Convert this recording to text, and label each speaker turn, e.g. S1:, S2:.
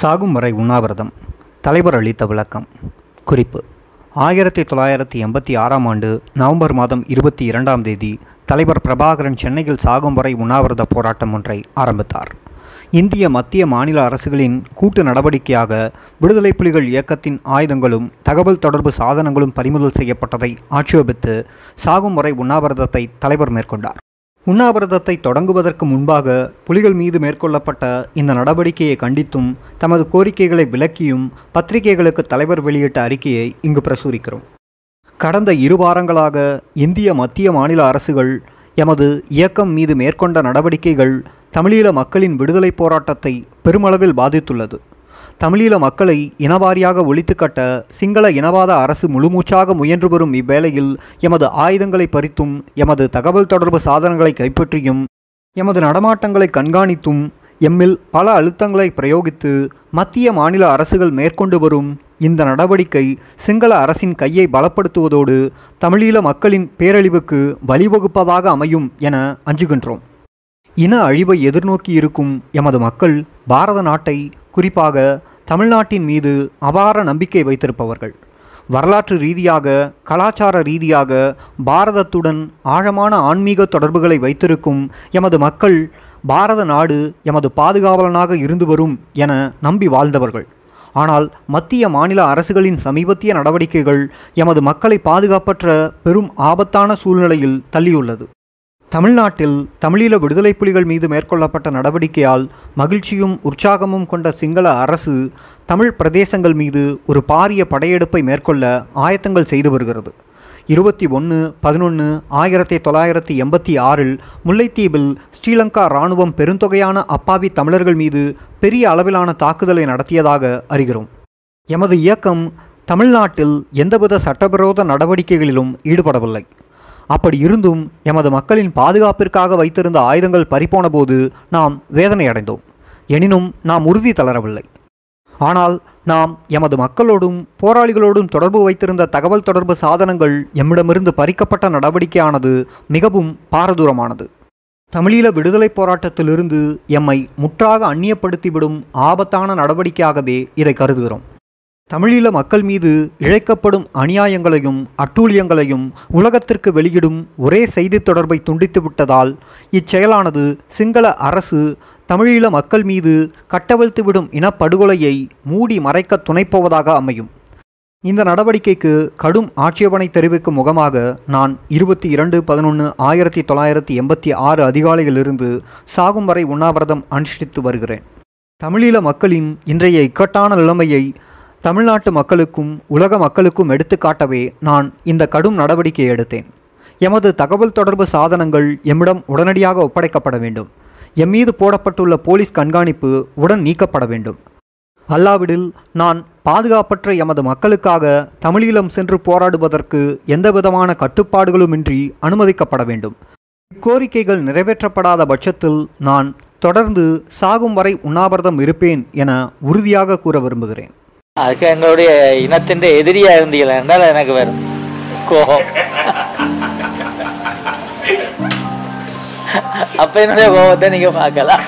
S1: சாகும் வரை உண்ணாவிரதம். தலைவர் அளித்த விளக்கம். குறிப்பு. ஆயிரத்தி தொள்ளாயிரத்தி எண்பத்தி ஆறாம் ஆண்டு நவம்பர் மாதம் இருபத்தி இரண்டாம் தேதி தலைவர் பிரபாகரன் சென்னையில் சாகும் வரை உண்ணாவிரத போராட்டம் ஒன்றை ஆரம்பித்தார். இந்திய மத்திய மாநில அரசுகளின் கூட்டு நடவடிக்கையாக விடுதலை புலிகள் இயக்கத்தின் ஆயுதங்களும் தகவல் தொடர்பு சாதனங்களும் பறிமுதல் செய்யப்பட்டதை ஆட்சேபித்து சாகும் வரை உண்ணாவிரதத்தை தலைவர் மேற்கொண்டார். உண்ணாவிரதத்தை தொடங்குவதற்கு முன்பாக புலிகள் மீது மேற்கொள்ளப்பட்ட இந்த நடவடிக்கையை கண்டித்தும் தமது கோரிக்கைகளை விளக்கியும் பத்திரிகைகளுக்கு தலைவர் வெளியிட்ட அறிக்கையை இங்கு பிரசுரிக்கிறோம். கடந்த இரு வாரங்களாக இந்திய மத்திய மாநில அரசுகள் எமது இயக்கம் மீது மேற்கொண்ட நடவடிக்கைகள் தமிழீழ மக்களின் விடுதலை போராட்டத்தை பெருமளவில் பாதித்துள்ளது. தமிழீழ மக்களை இனவாரியாக ஒழித்து கட்ட சிங்கள இனவாத அரசு முழுமூச்சாக முயன்று வரும் இவ்வேளையில் எமது ஆயுதங்களை பறித்தும் எமது தகவல் தொடர்பு சாதனங்களை கைப்பற்றியும் எமது நடமாட்டங்களை கண்காணித்தும் எம்மில் பல அழுத்தங்களை பிரயோகித்து மத்திய மாநில அரசுகள் மேற்கொண்டு வரும் இந்த நடவடிக்கை சிங்கள அரசின் கையை பலப்படுத்துவதோடு தமிழீழ மக்களின் பேரழிவுக்கு வழிவகுப்பதாக அமையும் என அஞ்சுகின்றோம். இன அழிவை எதிர்நோக்கி இருக்கும் எமது மக்கள் பாரத நாட்டை குறிப்பாக தமிழ்நாட்டின் மீது அபார நம்பிக்கை வைத்திருப்பவர்கள். வரலாற்று ரீதியாக கலாச்சார ரீதியாக பாரதத்துடன் ஆழமான ஆன்மீக தொடர்புகளை வைத்திருக்கும் எமது மக்கள் பாரத நாடு எமது பாதுகாவலனாக இருந்து வரும் என நம்பி வாழ்ந்தவர்கள். ஆனால் மத்திய மாநில அரசுகளின் சமீபத்திய நடவடிக்கைகள் எமது மக்களை பாதுகாப்பற்ற பெரும் ஆபத்தான சூழ்நிலையில் தள்ளியுள்ளது. தமிழ்நாட்டில் தமிழீழ விடுதலை புலிகள் மீது மேற்கொள்ளப்பட்ட நடவடிக்கையால் மகிழ்ச்சியும் உற்சாகமும் கொண்ட சிங்கள அரசு தமிழ் பிரதேசங்கள் மீது ஒரு பாரிய படையெடுப்பை மேற்கொள்ள ஆயத்தங்கள் செய்து வருகிறது. இருபத்தி ஒன்று பதினொன்று ஆயிரத்தி தொள்ளாயிரத்தி எண்பத்தி ஆறில் முல்லைத்தீவில் ஸ்ரீலங்கா இராணுவம் பெருந்தொகையான அப்பாவி தமிழர்கள் மீது பெரிய அளவிலான தாக்குதலை நடத்தியதாக அறிகிறோம். எமது இயக்கம் தமிழ்நாட்டில் எந்தவித சட்டவிரோத நடவடிக்கைகளிலும் ஈடுபடவில்லை. அப்படி இருந்தும் எமது மக்களின் பாதுகாப்பிற்காக வைத்திருந்த ஆயுதங்கள் பறிப்போன போது நாம் வேதனை அடைந்தோம் எனினும் நாம் உறுதி தளரவில்லை. ஆனால் நாம் எமது மக்களோடும் போராளிகளோடும் தொடர்பு வைத்திருந்த தகவல் தொடர்பு சாதனங்கள் எம்மிடமிருந்து பறிக்கப்பட்ட நடவடிக்கையானது மிகவும் பாரதூரமானது. தமிழீழ விடுதலைப் போராட்டத்திலிருந்து எம்மை முற்றாக அந்நியப்படுத்திவிடும் ஆபத்தான நடவடிக்கையாகவே இதை கருதுகிறோம். தமிழீழ மக்கள் மீது இழைக்கப்படும் அநியாயங்களையும் அட்டூழியங்களையும் உலகத்திற்கு வெளியிடும் ஒரே செய்தி தொடர்பை துண்டித்து விட்டதால் இச்செயலானது சிங்கள அரசு தமிழீழ மக்கள் மீது கட்டவிழ்த்துவிடும் இனப்படுகொலையை மூடி மறைக்க துணைப்போவதாக அமையும். இந்த நடவடிக்கைக்கு கடும் ஆட்சேபனை தெரிவிக்கும் முகமாக நான் இருபத்தி இரண்டு பதினொன்று ஆயிரத்தி தொள்ளாயிரத்தி எண்பத்தி ஆறு அதிகாலையிலிருந்து சாகும் வரை உண்ணாவிரதம் அனுஷ்டித்து வருகிறேன். தமிழீழ மக்களின் இன்றைய இக்கட்டான நிலைமையை தமிழ்நாட்டு மக்களுக்கும் உலக மக்களுக்கும் எடுத்துக்காட்டவே நான் இந்த கடும் நடவடிக்கை எடுத்தேன். எமது தகவல் தொடர்பு சாதனங்கள் எம்மிடம் உடனடியாக ஒப்படைக்கப்பட வேண்டும். எம் மீது போடப்பட்டுள்ள போலீஸ் கண்காணிப்பு உடன் நீக்கப்பட வேண்டும். அல்லாவிடில் நான் பாதுகாப்பற்ற எமது மக்களுக்காக தமிழீழம் சென்று போராடுவதற்கு எந்தவிதமான கட்டுப்பாடுகளுமின்றி அனுமதிக்கப்பட வேண்டும். இக்கோரிக்கைகள் நிறைவேற்றப்படாத பட்சத்தில் நான் தொடர்ந்து சாகும் வரை உண்ணாவிரதம் இருப்பேன் என உறுதியாக கூற விரும்புகிறேன்.
S2: அதுக்கு எங்களுடைய இனத்தின் எதிரியா இருந்தீங்களா என்றால் எனக்கு வரும் கோபம். அப்ப என்னுடைய கோபத்தை நீங்க பார்க்கலாம்.